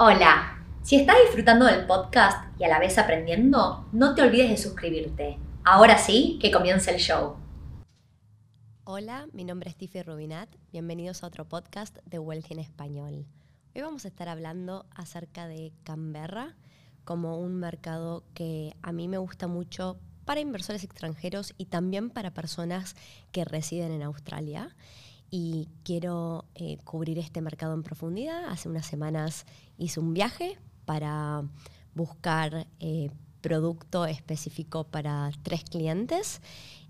Hola, si estás disfrutando del podcast y a la vez aprendiendo, no te olvides de suscribirte. Ahora sí, que comience el show. Hola, mi nombre es Tiffy Rubinat. Bienvenidos a otro podcast de Wealthy en Español. Hoy vamos a estar hablando acerca de Canberra como un mercado que a mí me gusta mucho para inversores extranjeros y también para personas que residen en Australia y quiero eh, cubrir este mercado en profundidad. Hace unas semanas hice un viaje para buscar eh, producto específico para tres clientes.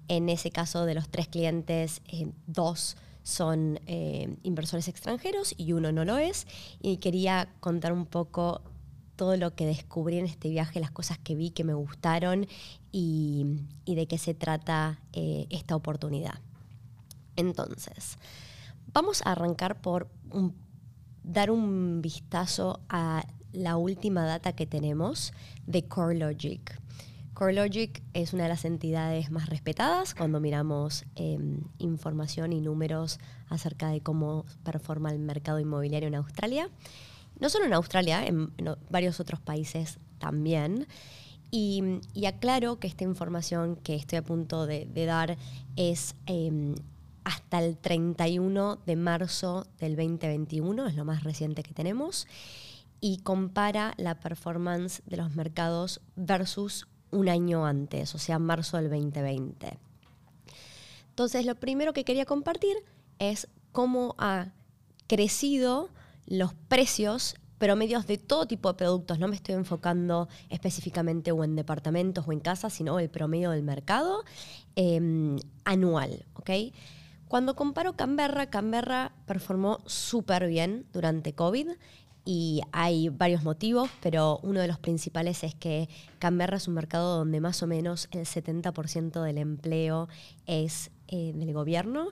En ese caso de los tres clientes, eh, dos son inversores extranjeros y uno no lo es. Y quería contar un poco todo lo que descubrí en este viaje, las cosas que vi que me gustaron y de qué se trata esta oportunidad. Entonces, vamos a arrancar por dar un vistazo a la última data que tenemos de CoreLogic. CoreLogic es una de las entidades más respetadas cuando miramos em, información y números acerca de cómo performa el mercado inmobiliario en Australia. No solo en Australia, en, varios otros países también. Y, aclaro que esta información que estoy a punto de, dar es em, hasta el 31 de marzo del 2021, es lo más reciente que tenemos, y compara la performance de los mercados versus un año antes, o sea, marzo del 2020. Entonces, lo primero que quería compartir es cómo ha crecido los precios promedios de todo tipo de productos. No me estoy enfocando específicamente o en departamentos o en casas, sino el promedio del mercado em, anual. ¿ok? Cuando comparo Canberra, Canberra performó súper bien durante COVID y hay varios motivos, pero uno de los principales es que Canberra es un mercado donde más o menos el 70% del empleo es eh, del gobierno.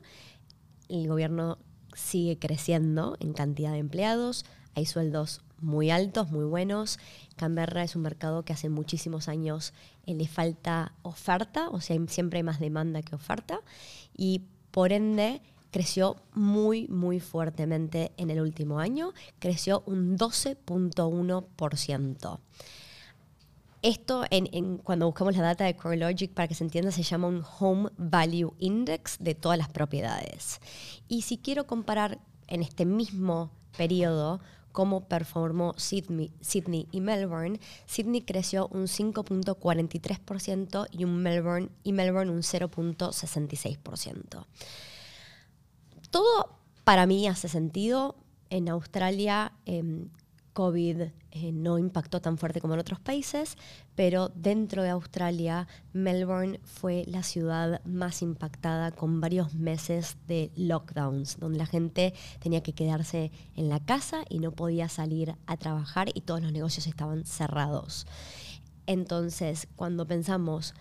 El gobierno sigue creciendo en cantidad de empleados, hay sueldos muy altos, muy buenos. Canberra es un mercado que hace muchísimos años eh, le falta oferta, o sea, siempre hay más demanda que oferta. Y por ende, creció muy, muy fuertemente en el último año, creció un 12.1%. Esto, en, cuando buscamos la data de CoreLogic, para que se entienda, se llama un Home Value Index de todas las propiedades. Y si quiero comparar en este mismo periodo cómo performó Sydney, Sydney y Melbourne, Sydney creció un 5.43% y, un Melbourne, y Melbourne un 0.66%. Todo para mí hace sentido. En Australia em, COVID eh, no impactó tan fuerte como en otros países, pero dentro de Australia, Melbourne fue la ciudad más impactada con varios meses de lockdowns, donde la gente tenía que quedarse en la casa y no podía salir a trabajar y todos los negocios estaban cerrados. Entonces, cuando pensamos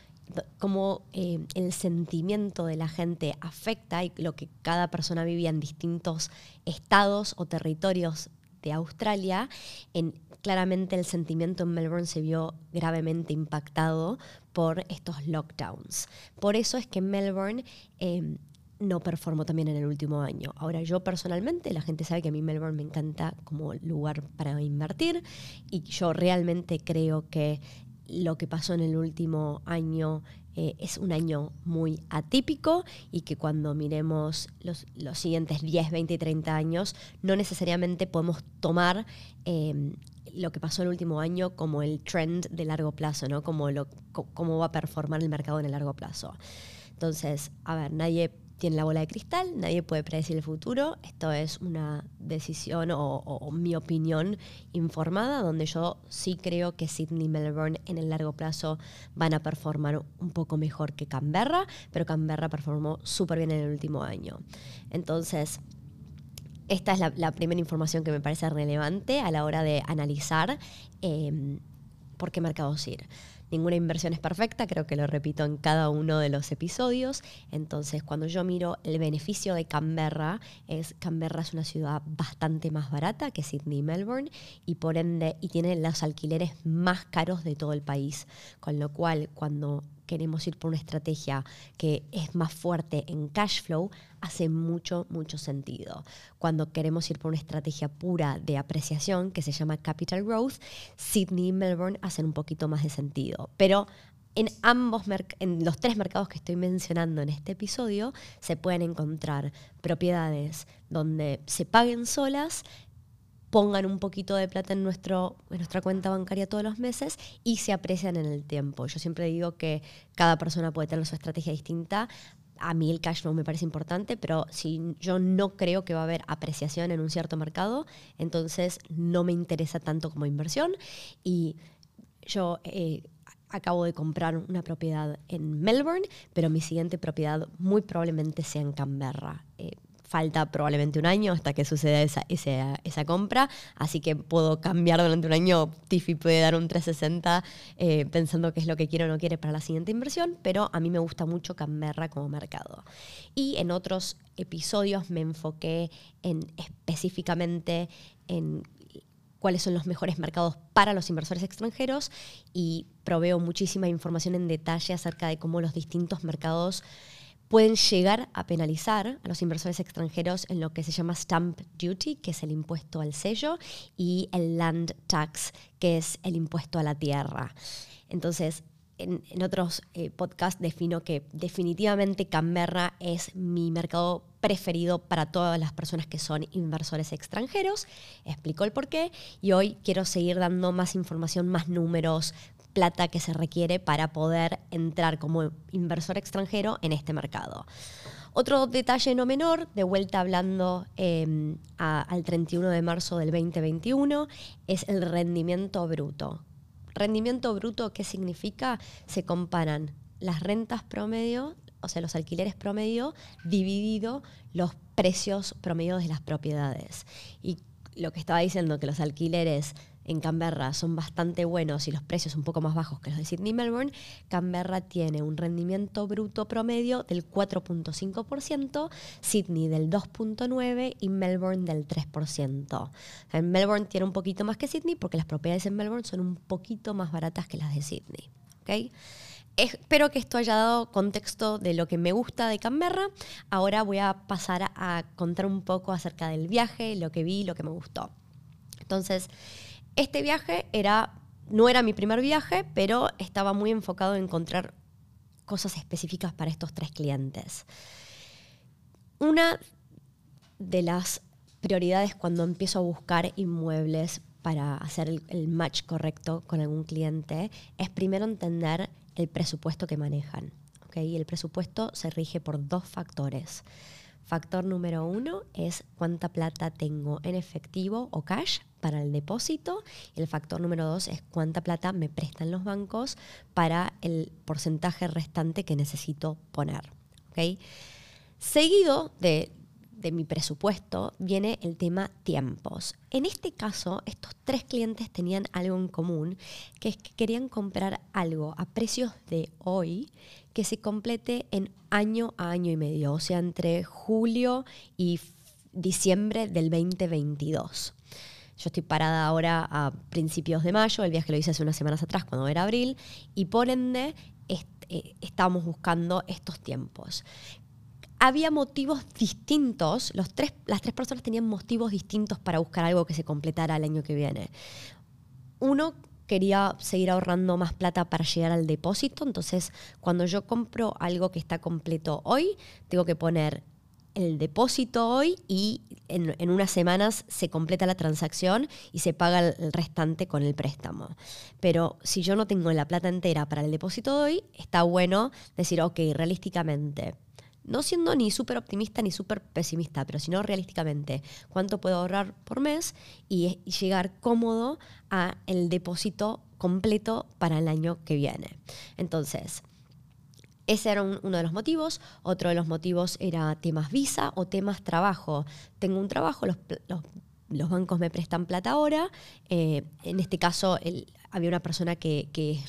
cómo eh, el sentimiento de la gente afecta y lo que cada persona vivía en distintos estados o territorios de Australia, en, claramente el sentimiento en Melbourne se vio gravemente impactado por estos lockdowns. Por eso es que Melbourne em, no performó también en el último año. Ahora yo personalmente, la gente sabe que a mí Melbourne me encanta como lugar para invertir y yo realmente creo que lo que pasó en el último año eh, es un año muy atípico y que cuando miremos los, siguientes 10, 20 y 30 años, no necesariamente podemos tomar em, lo que pasó el último año como el trend de largo plazo, ¿no? Como lo, cómo va a performar el mercado en el largo plazo. Entonces, a ver, nadie tiene la bola de cristal, nadie puede predecir el futuro. Esto es una decisión o, mi opinión informada, donde yo sí creo que Sydney y Melbourne en el largo plazo van a performar un poco mejor que Canberra, pero Canberra performó súper bien en el último año. Entonces, esta es la, primera información que me parece relevante a la hora de analizar eh, por qué mercados ir. Ninguna inversión es perfecta, creo que lo repito en cada uno de los episodios. Entonces, cuando yo miro el beneficio de Canberra, es Canberra es una ciudad bastante más barata que Sydney y Melbourne y por ende y tiene los alquileres más caros de todo el país, con lo cual cuando queremos ir por una estrategia que es más fuerte en cash flow, hace mucho, mucho sentido. Cuando queremos ir por una estrategia pura de apreciación, que se llama capital growth, Sydney y Melbourne hacen un poquito más de sentido. Pero en ambos, en los tres mercados que estoy mencionando en este episodio, se pueden encontrar propiedades donde se paguen solas, pongan un poquito de plata en, nuestro, en nuestra cuenta bancaria todos los meses y se aprecian en el tiempo. Yo siempre digo que cada persona puede tener su estrategia distinta. A mí el cash flow me parece importante, pero si yo no creo que va a haber apreciación en un cierto mercado, entonces no me interesa tanto como inversión. Y yo eh, acabo de comprar una propiedad en Melbourne, pero mi siguiente propiedad muy probablemente sea en Canberra. Eh, falta probablemente un año hasta que suceda esa, esa, compra, así que puedo cambiar durante un año. Tiffy puede dar un 360 eh, pensando qué es lo que quiere o no quiere para la siguiente inversión, pero a mí me gusta mucho Canberra como mercado. Y en otros episodios me enfoqué en específicamente en cuáles son los mejores mercados para los inversores extranjeros y proveo muchísima información en detalle acerca de cómo los distintos mercados pueden llegar a penalizar a los inversores extranjeros en lo que se llama stamp duty, que es el impuesto al sello, y el land tax, que es el impuesto a la tierra. Entonces, en, otros eh, podcasts defino que definitivamente Canberra es mi mercado preferido para todas las personas que son inversores extranjeros. Explico el por qué y hoy quiero seguir dando más información, más números, plata que se requiere para poder entrar como inversor extranjero en este mercado. Otro detalle no menor, de vuelta hablando em, al 31 de marzo del 2021, es el rendimiento bruto. Rendimiento bruto, ¿qué significa? Se comparan las rentas promedio, o sea, los alquileres promedio, dividido los precios promedio de las propiedades. Y lo que estaba diciendo, que los alquileres en Canberra son bastante buenos y los precios un poco más bajos que los de Sydney y Melbourne, Canberra tiene un rendimiento bruto promedio del 4.5%, Sydney del 2.9% y Melbourne del 3%. En Melbourne tiene un poquito más que Sydney porque las propiedades en Melbourne son un poquito más baratas que las de Sydney. ¿okay? Espero que esto haya dado contexto de lo que me gusta de Canberra. Ahora voy a pasar a contar un poco acerca del viaje, lo que vi, lo que me gustó. Entonces, este viaje era, no era mi primer viaje, pero estaba muy enfocado en encontrar cosas específicas para estos tres clientes. Una de las prioridades cuando empiezo a buscar inmuebles para hacer el, match correcto con algún cliente es primero entender el presupuesto que manejan. ¿okay? El presupuesto se rige por dos factores. Factor número uno es cuánta plata tengo en efectivo o cash para el depósito. El factor número dos es cuánta plata me prestan los bancos para el porcentaje restante que necesito poner. Seguido de, de mi presupuesto viene el tema tiempos. En este caso, estos tres clientes tenían algo en común, que es que querían comprar algo a precios de hoy que se complete en año a año y medio, o sea, entre julio y diciembre del 2022. Yo estoy parada ahora a principios de mayo, el viaje lo hice hace unas semanas atrás cuando era abril, y por ende eh, estábamos buscando estos tiempos. Había motivos distintos, los tres, las tres personas tenían motivos distintos para buscar algo que se completara el año que viene. Uno quería seguir ahorrando más plata para llegar al depósito. Entonces, cuando yo compro algo que está completo hoy, tengo que poner el depósito hoy y en, unas semanas se completa la transacción y se paga el restante con el préstamo. Pero si yo no tengo la plata entera para el depósito de hoy, está bueno decir, ok, realísticamente, no siendo ni súper optimista ni súper pesimista, pero sino realísticamente, cuánto puedo ahorrar por mes y, llegar cómodo a el depósito completo para el año que viene. Entonces, ese era uno de los motivos. Otro de los motivos era temas visa o temas trabajo. Tengo un trabajo, los, bancos me prestan plata ahora. Eh, en este caso, había una persona que, que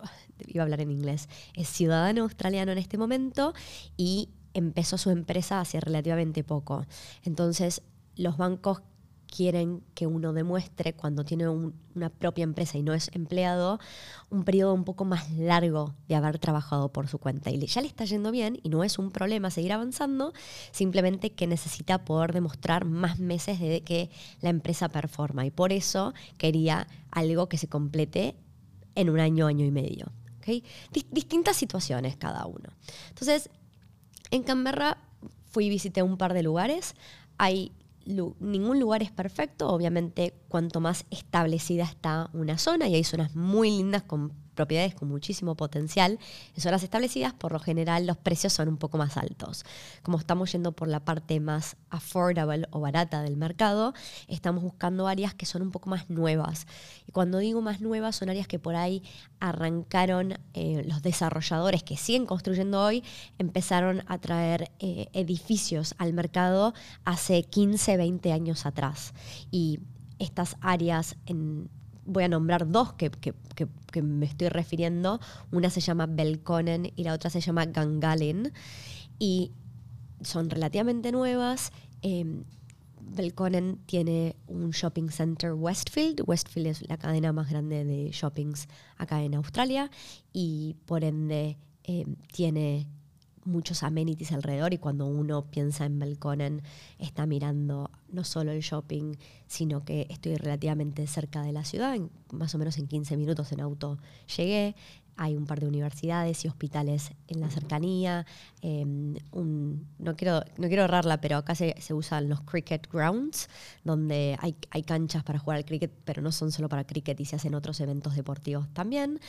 iba a hablar en inglés, es ciudadano australiano en este momento y empezó su empresa hace relativamente poco. Entonces, los bancos quieren que uno demuestre cuando tiene una propia empresa y no es empleado, un periodo un poco más largo de haber trabajado por su cuenta. Y ya le está yendo bien y no es un problema seguir avanzando, simplemente que necesita poder demostrar más meses de que la empresa performa. Y por eso quería algo que se complete en un año, año y medio. distintas situaciones cada uno. Entonces, en Canberra fui y visité un par de lugares. Hay ningún lugar es perfecto, obviamente cuanto más establecida está una zona, y hay zonas muy lindas con propiedades con muchísimo potencial en zonas establecidas, por lo general los precios son un poco más altos. Como estamos yendo por la parte más affordable o barata del mercado, estamos buscando áreas que son un poco más nuevas. Y cuando digo más nuevas, son áreas que por ahí arrancaron eh, los desarrolladores que siguen construyendo hoy, empezaron a traer eh, edificios al mercado hace 15, 20 años atrás. Y estas áreas en voy a nombrar dos que, me estoy refiriendo. Una se llama Belconen y la otra se llama Gangalin. Y son relativamente nuevas. Eh, Belconen tiene un shopping center Westfield. Westfield es la cadena más grande de shoppings acá en Australia y por ende em, tiene muchos amenities alrededor y cuando uno piensa en Belconen está mirando no solo el shopping, sino que estoy relativamente cerca de la ciudad, más o menos en 15 minutos en auto llegué, hay un par de universidades y hospitales en la cercanía. Em, no, quiero, no quiero errarla, pero acá se, usan los cricket grounds, donde hay, hay, canchas para jugar al cricket, pero no son solo para cricket y se hacen otros eventos deportivos también.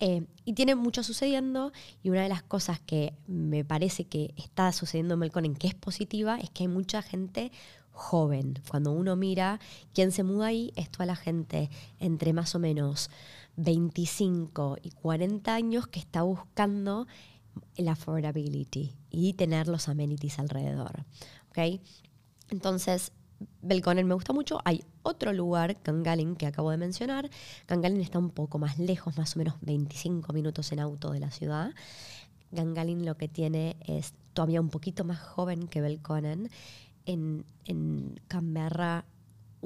Em, y tiene mucho sucediendo y una de las cosas que me parece que está sucediendo en Melconen que es positiva es que hay mucha gente joven. Cuando uno mira quién se muda ahí, es toda la gente entre más o menos 25 y 40 años que está buscando el affordability y tener los amenities alrededor. ¿okay? Entonces, Belconen me gusta mucho. Hay otro lugar, Kangalin, que acabo de mencionar. Kangalin está un poco más lejos, más o menos 25 minutos en auto de la ciudad. Gangalin lo que tiene es todavía un poquito más joven que Belconen. En, en Canberra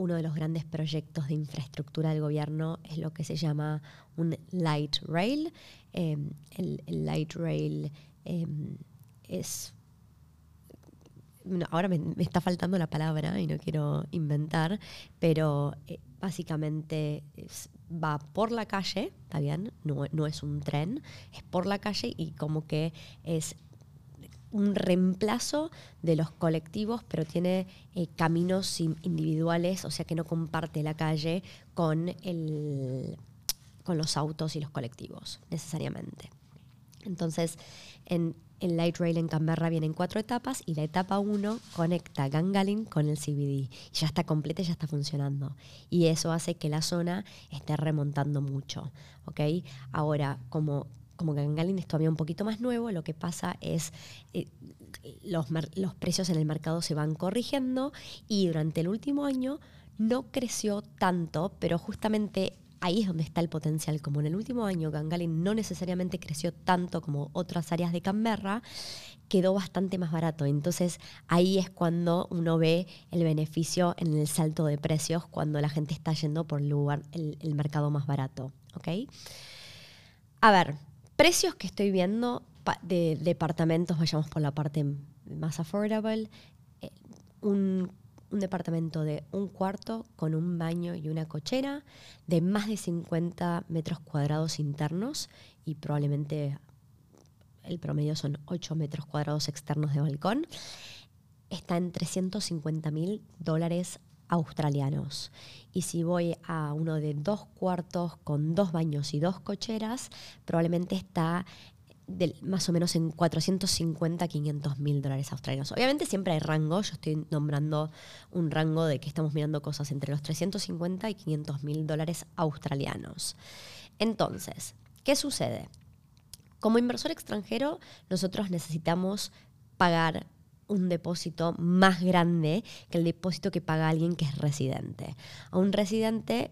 uno de los grandes proyectos de infraestructura del gobierno es lo que se llama un light rail. Em, el, light rail em, es... ahora me, está faltando la palabra y no quiero inventar, pero eh, básicamente va por la calle, ¿está bien? No, no es un tren, es por la calle y como que es un reemplazo de los colectivos, pero tiene eh, caminos individuales, o sea que no comparte la calle con, el, con los autos y los colectivos, necesariamente. Entonces, en el Light Rail en Canberra vienen cuatro etapas y la etapa 1 conecta Gangalin con el CBD. Ya está completa ya está funcionando. Y eso hace que la zona esté remontando mucho. Ahora, como como Gangalin es todavía un poquito más nuevo, lo que pasa es eh, los, los precios en el mercado se van corrigiendo y durante el último año no creció tanto, pero justamente ahí es donde está el potencial. Como en el último año Gangalin no necesariamente creció tanto como otras áreas de Canberra, quedó bastante más barato. Entonces ahí es cuando uno ve el beneficio en el salto de precios cuando la gente está yendo por lugar, el, el mercado más barato. ¿ok? A ver, precios que estoy viendo de departamentos, vayamos por la parte más affordable, eh, un, departamento de un cuarto con un baño y una cochera de más de 50 metros cuadrados internos y probablemente el promedio son 8 metros cuadrados externos de balcón, está en 350 mil dólares australianos. Y si voy a uno de dos cuartos con dos baños y dos cocheras, probablemente está más o menos en 450 500 mil dólares australianos. Obviamente siempre hay rango, yo estoy nombrando un rango de que estamos mirando cosas entre los 350 y 500 mil dólares australianos. Entonces, ¿qué sucede? Como inversor extranjero, nosotros necesitamos pagar un depósito más grande que el depósito que paga alguien que es residente. A un residente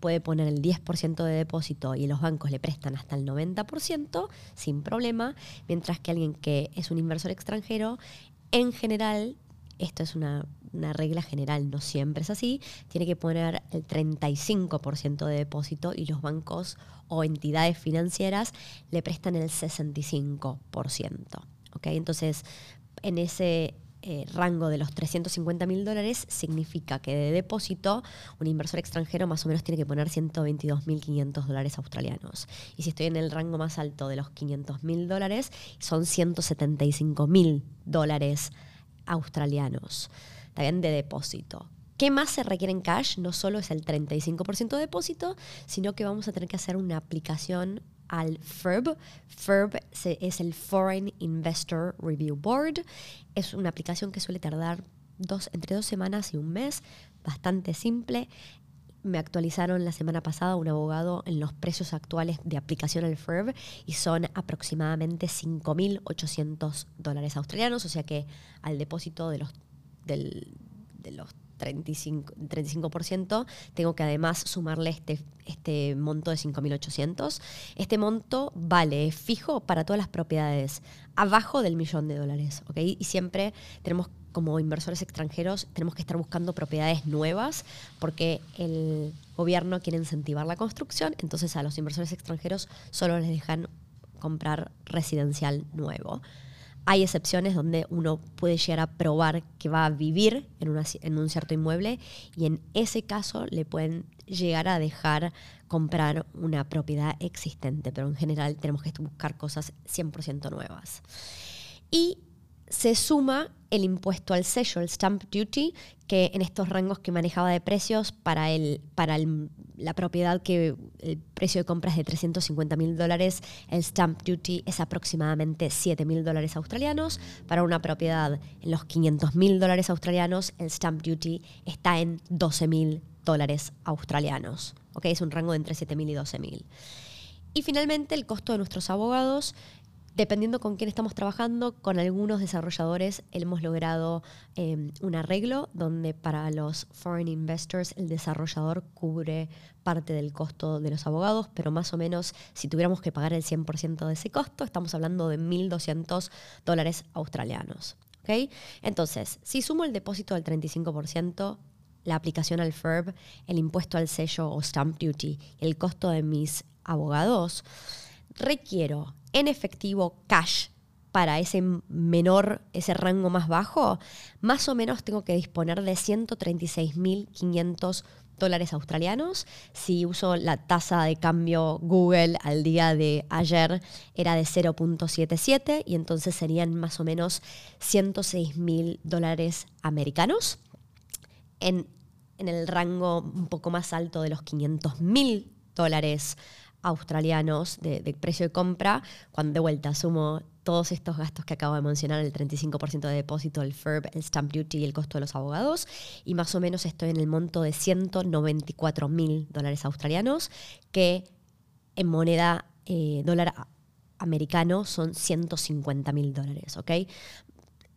puede poner el 10% de depósito y los bancos le prestan hasta el 90% sin problema, mientras que alguien que es un inversor extranjero, en general, esto es una regla general, no siempre es así, tiene que poner el 35% de depósito y los bancos o entidades financieras le prestan el 65%. ¿ok? Entonces, en ese eh, rango de los 350 mil dólares significa que de depósito un inversor extranjero más o menos tiene que poner 122 mil 500 dólares australianos. Y si estoy en el rango más alto de los 500 mil dólares, son 175 mil dólares australianos. También de depósito. ¿Qué más se requiere en cash? No solo es el 35% de depósito, sino que vamos a tener que hacer una aplicación al FIRB. FIRB es el Foreign Investor Review Board. Es una aplicación que suele tardar dos, entre dos semanas y un mes, bastante simple. Me actualizaron la semana pasada un abogado en los precios actuales de aplicación al FIRB y son aproximadamente 5.800 dólares australianos, o sea que al depósito de los, de los 35%, 35%, tengo que además sumarle este, este monto de 5.800. Este monto vale fijo para todas las propiedades abajo del millón de dólares. Y siempre tenemos como inversores extranjeros, tenemos que estar buscando propiedades nuevas porque el gobierno quiere incentivar la construcción, entonces a los inversores extranjeros solo les dejan comprar residencial nuevo. Hay excepciones donde uno puede llegar a probar que va a vivir en, un cierto inmueble y en ese caso le pueden llegar a dejar comprar una propiedad existente, pero en general tenemos que buscar cosas 100% nuevas. Y se suma el impuesto al sello, el stamp duty, que en estos rangos que manejaba de precios para, el, para la propiedad que el precio de compra es de 350 mil dólares, el stamp duty es aproximadamente 7 mil dólares australianos. Para una propiedad en los 500 mil dólares australianos, el stamp duty está en 12 mil dólares australianos. ¿okay? Es un rango de entre 7 mil y 12 mil. Y finalmente el costo de nuestros abogados dependiendo con quién estamos trabajando, con algunos desarrolladores hemos logrado em, un arreglo donde para los foreign investors el desarrollador cubre parte del costo de los abogados, pero más o menos si tuviéramos que pagar el 100% de ese costo, estamos hablando de 1.200 dólares australianos. ¿okay? Entonces, si sumo el depósito del 35%, la aplicación al FERB, el impuesto al sello o stamp duty, el costo de mis abogados, requiero en efectivo cash para ese menor, ese rango más bajo, más o menos tengo que disponer de 136.500 dólares australianos. Si uso la tasa de cambio Google al día de ayer era de 0.77 y entonces serían más o menos 106.000 dólares americanos. En, en, el rango un poco más alto de los 500.000 dólares australianos de, precio de compra, cuando de vuelta sumo todos estos gastos que acabo de mencionar, el 35% de depósito, el FERB, el stamp duty y el costo de los abogados, y más o menos estoy en el monto de 194 mil dólares australianos, que en moneda eh, dólar americano son 150 mil dólares, ¿ok?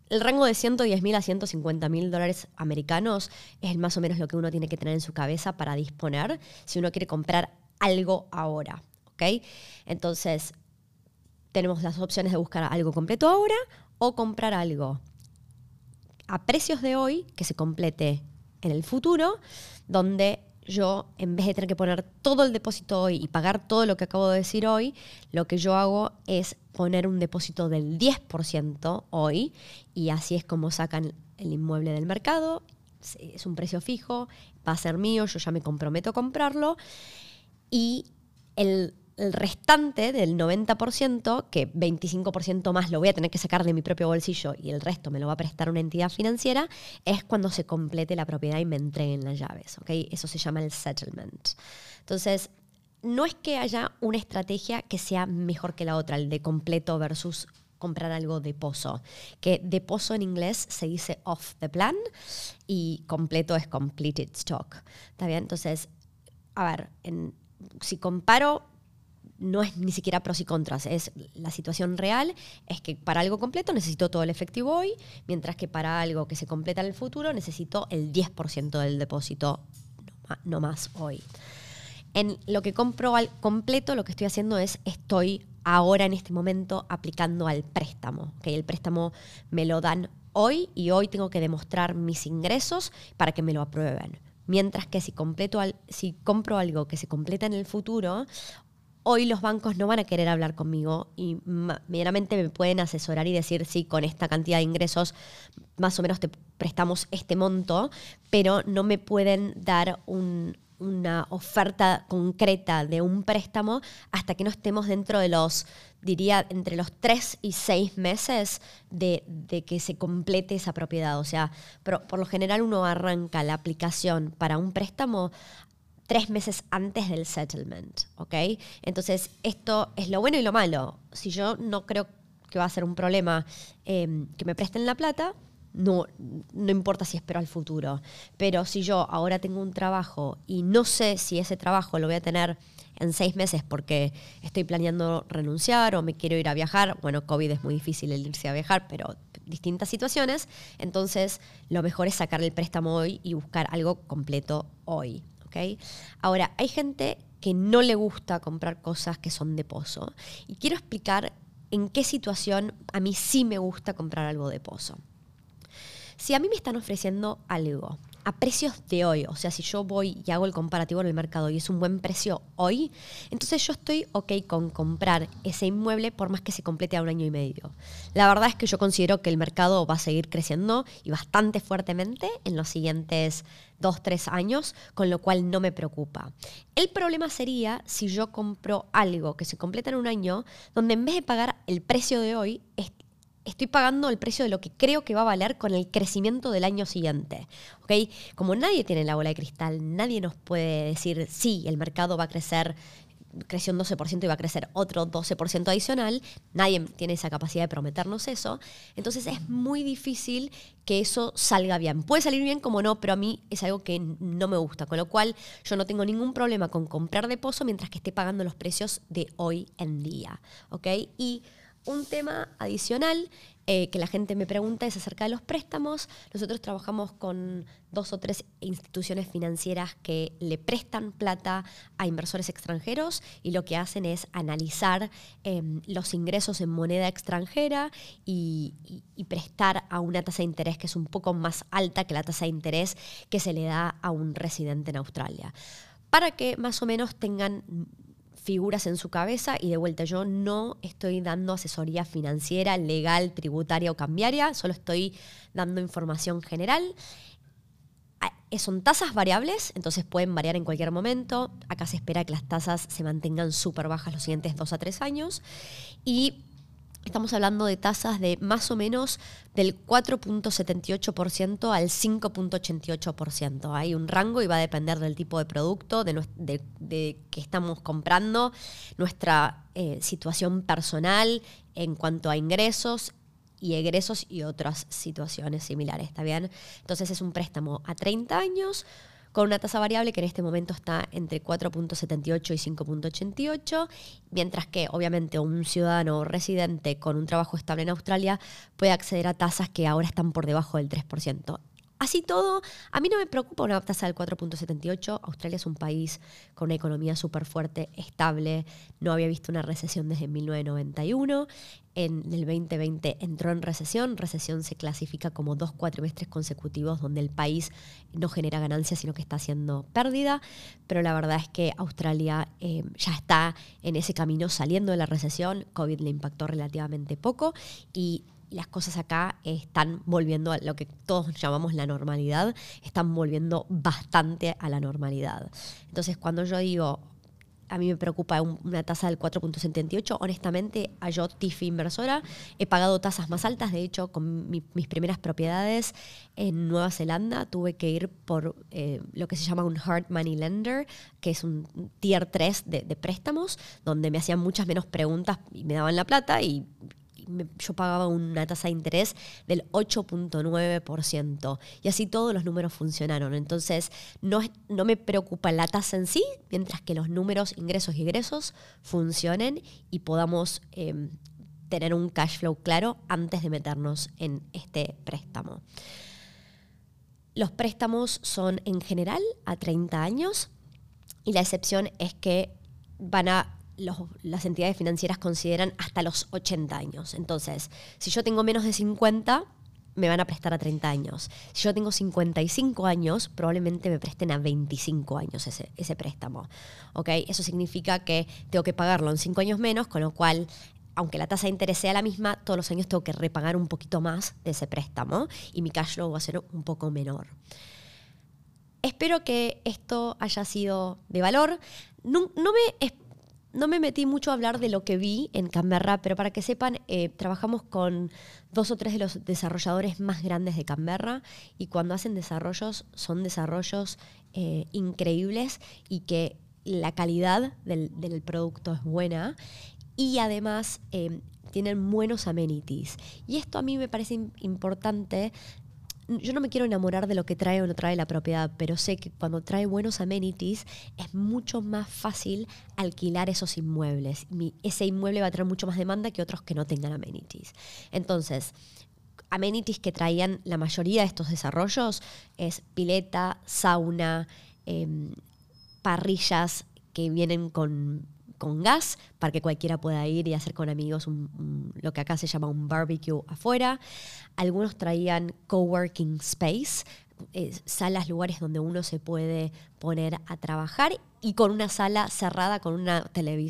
El rango de 110 mil a 150 mil dólares americanos es más o menos lo que uno tiene que tener en su cabeza para disponer si uno quiere comprar algo ahora. ¿ok? Entonces, tenemos las opciones de buscar algo completo ahora o comprar algo a precios de hoy que se complete en el futuro, donde yo, en vez de tener que poner todo el depósito hoy y pagar todo lo que acabo de decir hoy, lo que yo hago es poner un depósito del 10% hoy y así es como sacan el inmueble del mercado. Es un precio fijo, va a ser mío, yo ya me comprometo a comprarlo y el, restante del 90%, que 25% más lo voy a tener que sacar de mi propio bolsillo y el resto me lo va a prestar una entidad financiera, es cuando se complete la propiedad y me entreguen las llaves. ¿okay? Eso se llama el settlement. Entonces, no es que haya una estrategia que sea mejor que la otra, el de completo versus comprar algo de pozo. Que de pozo en inglés se dice off the plan y completo es completed stock. ¿Está bien? Entonces, a ver, en, si comparo, no es ni siquiera pros y contras, es la situación real, es que para algo completo necesito todo el efectivo hoy, mientras que para algo que se completa en el futuro necesito el 10% del depósito, no más hoy. En lo que compro al completo, lo que estoy haciendo es, estoy ahora en este momento aplicando al préstamo. que El préstamo me lo dan hoy y hoy tengo que demostrar mis ingresos para que me lo aprueben. Mientras que si, completo si compro algo que se completa en el futuro, hoy los bancos no van a querer hablar conmigo y meramente me pueden asesorar y decir, sí, con esta cantidad de ingresos más o menos te prestamos este monto, pero no me pueden dar una oferta concreta de un préstamo hasta que no estemos dentro de los, diría, entre los tres y seis meses de, que se complete esa propiedad. O sea, por lo general uno arranca la aplicación para un préstamo tres meses antes del settlement, ¿ok? Entonces, esto es lo bueno y lo malo. Si yo no creo que va a ser un problema em, que me presten la plata, no, no importa si espero al futuro. Pero si yo ahora tengo un trabajo y no sé si ese trabajo lo voy a tener en seis meses porque estoy planeando renunciar o me quiero ir a viajar, bueno, COVID es muy difícil el irse a viajar, pero distintas situaciones, entonces lo mejor es sacar el préstamo hoy y buscar algo completo hoy. Ahora, hay gente que no le gusta comprar cosas que son de pozo. Y quiero explicar en qué situación a mí sí me gusta comprar algo de pozo. Si a mí me están ofreciendo algo a precios de hoy, o sea, si yo voy y hago el comparativo en el mercado y es un buen precio hoy, entonces yo estoy ok con comprar ese inmueble por más que se complete a un año y medio. La verdad es que yo considero que el mercado va a seguir creciendo y bastante fuertemente en los siguientes dos, tres años, con lo cual no me preocupa. El problema sería si yo compro algo que se completa en un año, donde en vez de pagar el precio de hoy, estoy pagando el precio de lo que creo que va a valer con el crecimiento del año siguiente. ¿okay? Como nadie tiene la bola de cristal, nadie nos puede decir, sí, el mercado va a crecer creció un 12% y va a crecer otro 12% adicional, nadie tiene esa capacidad de prometernos eso, entonces es muy difícil que eso salga bien. Puede salir bien como no, pero a mí es algo que no me gusta, con lo cual yo no tengo ningún problema con comprar de pozo mientras que esté pagando los precios de hoy en día. ¿ok? Y un tema adicional eh, que la gente me pregunta es acerca de los préstamos. Nosotros trabajamos con dos o tres instituciones financieras que le prestan plata a inversores extranjeros y lo que hacen es analizar em, los ingresos en moneda extranjera y, y prestar a una tasa de interés que es un poco más alta que la tasa de interés que se le da a un residente en Australia. Para que más o menos tengan figuras en su cabeza y de vuelta yo no estoy dando asesoría financiera, legal, tributaria o cambiaria, solo estoy dando información general. Ah, son tasas variables, entonces pueden variar en cualquier momento. Acá se espera que las tasas se mantengan súper bajas los siguientes dos a tres años. Y Estamos hablando de tasas de más o menos del 4.78% al 5.88%. Hay un rango y va a depender del tipo de producto, de, que estamos comprando, nuestra eh, situación personal en cuanto a ingresos y egresos y otras situaciones similares, ¿está bien? Entonces es un préstamo a 30 años con una tasa variable que en este momento está entre 4.78 y 5.88, mientras que obviamente un ciudadano residente con un trabajo estable en Australia puede acceder a tasas que ahora están por debajo del 3%. Así todo, a mí no me preocupa una tasa del 4.78. Australia es un país con una economía súper fuerte, estable. No había visto una recesión desde 1991. En el 2020 entró en recesión. Recesión se clasifica como dos cuatrimestres consecutivos donde el país no genera ganancias, sino que está haciendo pérdida. Pero la verdad es que Australia eh, ya está en ese camino saliendo de la recesión. COVID le impactó relativamente poco y las cosas acá están volviendo a lo que todos llamamos la normalidad, están volviendo bastante a la normalidad. Entonces, cuando yo digo, a mí me preocupa una tasa del 4.78. Honestamente, a yo, TIFI inversora, he pagado tasas más altas. De hecho, con mis primeras propiedades en Nueva Zelanda tuve que ir por eh, lo que se llama un hard money lender, que es un tier 3 de, de préstamos, donde me hacían muchas menos preguntas y me daban la plata y yo pagaba una tasa de interés del 8.9%. Y así todos los números funcionaron. Entonces, no, no me preocupa la tasa en sí, mientras que los números, ingresos y egresos funcionen y podamos em, tener un cash flow claro antes de meternos en este préstamo. Los préstamos son en general a 30 años y la excepción es que van a las entidades financieras consideran hasta los 80 años. Entonces, si yo tengo menos de 50, me van a prestar a 30 años. Si yo tengo 55 años, probablemente me presten a 25 años ese, ese préstamo. ¿ok? Eso significa que tengo que pagarlo en 5 años menos, con lo cual aunque la tasa de interés sea la misma, todos los años tengo que repagar un poquito más de ese préstamo y mi cash flow va a ser un poco menor. Espero que esto haya sido de valor. No, me, no me metí mucho a hablar de lo que vi en Canberra, pero para que sepan, eh, trabajamos con dos o tres de los desarrolladores más grandes de Canberra y cuando hacen desarrollos son desarrollos eh, increíbles y que la calidad del, producto es buena y además eh, tienen buenos amenities. Y esto a mí me parece importante yo no me quiero enamorar de lo que trae o no trae la propiedad, pero sé que cuando trae buenos amenities es mucho más fácil alquilar esos inmuebles. ese inmueble va a traer mucho más demanda que otros que no tengan amenities. Entonces, amenities que traían la mayoría de estos desarrollos es pileta, sauna, em, parrillas que vienen con con gas para que cualquiera pueda ir y hacer con amigos lo que acá se llama un barbecue afuera. Algunos traían coworking space, eh, salas, lugares donde uno se puede poner a trabajar y con una sala cerrada con, una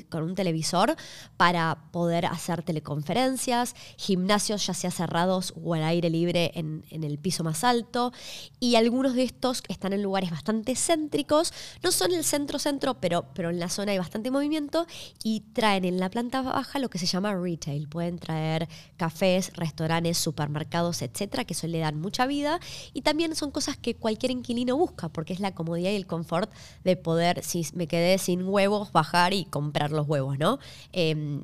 con un televisor para poder hacer teleconferencias, gimnasios ya sea cerrados o al aire libre en, el piso más alto. Y algunos de estos están en lugares bastante céntricos, no son el centro-centro, pero, pero en la zona hay bastante movimiento y traen en la planta baja lo que se llama retail, pueden traer cafés, restaurantes, supermercados, etcétera, que eso le dan mucha vida. Y también son cosas que cualquier inquilino busca porque es la comodidad y el confort de poder, si me quedé sin huevos, bajar y comprar los huevos, ¿no? Em,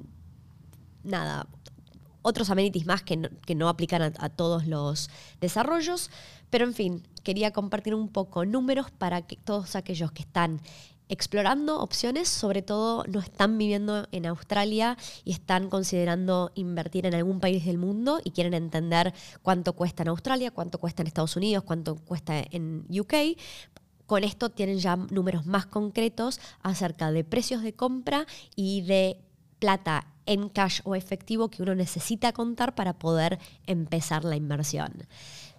nada, otros amenities más que no, aplican a, todos los desarrollos, pero en fin, quería compartir un poco números para que todos aquellos que están explorando opciones, sobre todo no están viviendo en Australia y están considerando invertir en algún país del mundo y quieren entender cuánto cuesta en Australia, cuánto cuesta en Estados Unidos, cuánto cuesta en UK, con esto tienen ya números más concretos acerca de precios de compra y de plata en cash o efectivo que uno necesita contar para poder empezar la inversión.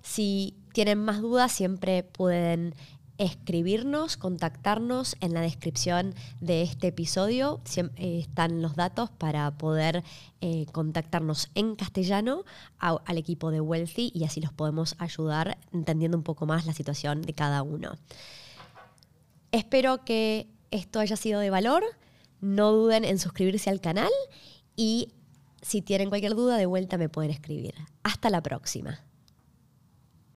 Si tienen más dudas, siempre pueden escribirnos, contactarnos. En la descripción de este episodio eh, están los datos para poder eh, contactarnos en castellano al equipo de Wealthy y así los podemos ayudar entendiendo un poco más la situación de cada uno. Espero que esto haya sido de valor. No duden en suscribirse al canal y si tienen cualquier duda de vuelta me pueden escribir. Hasta la próxima.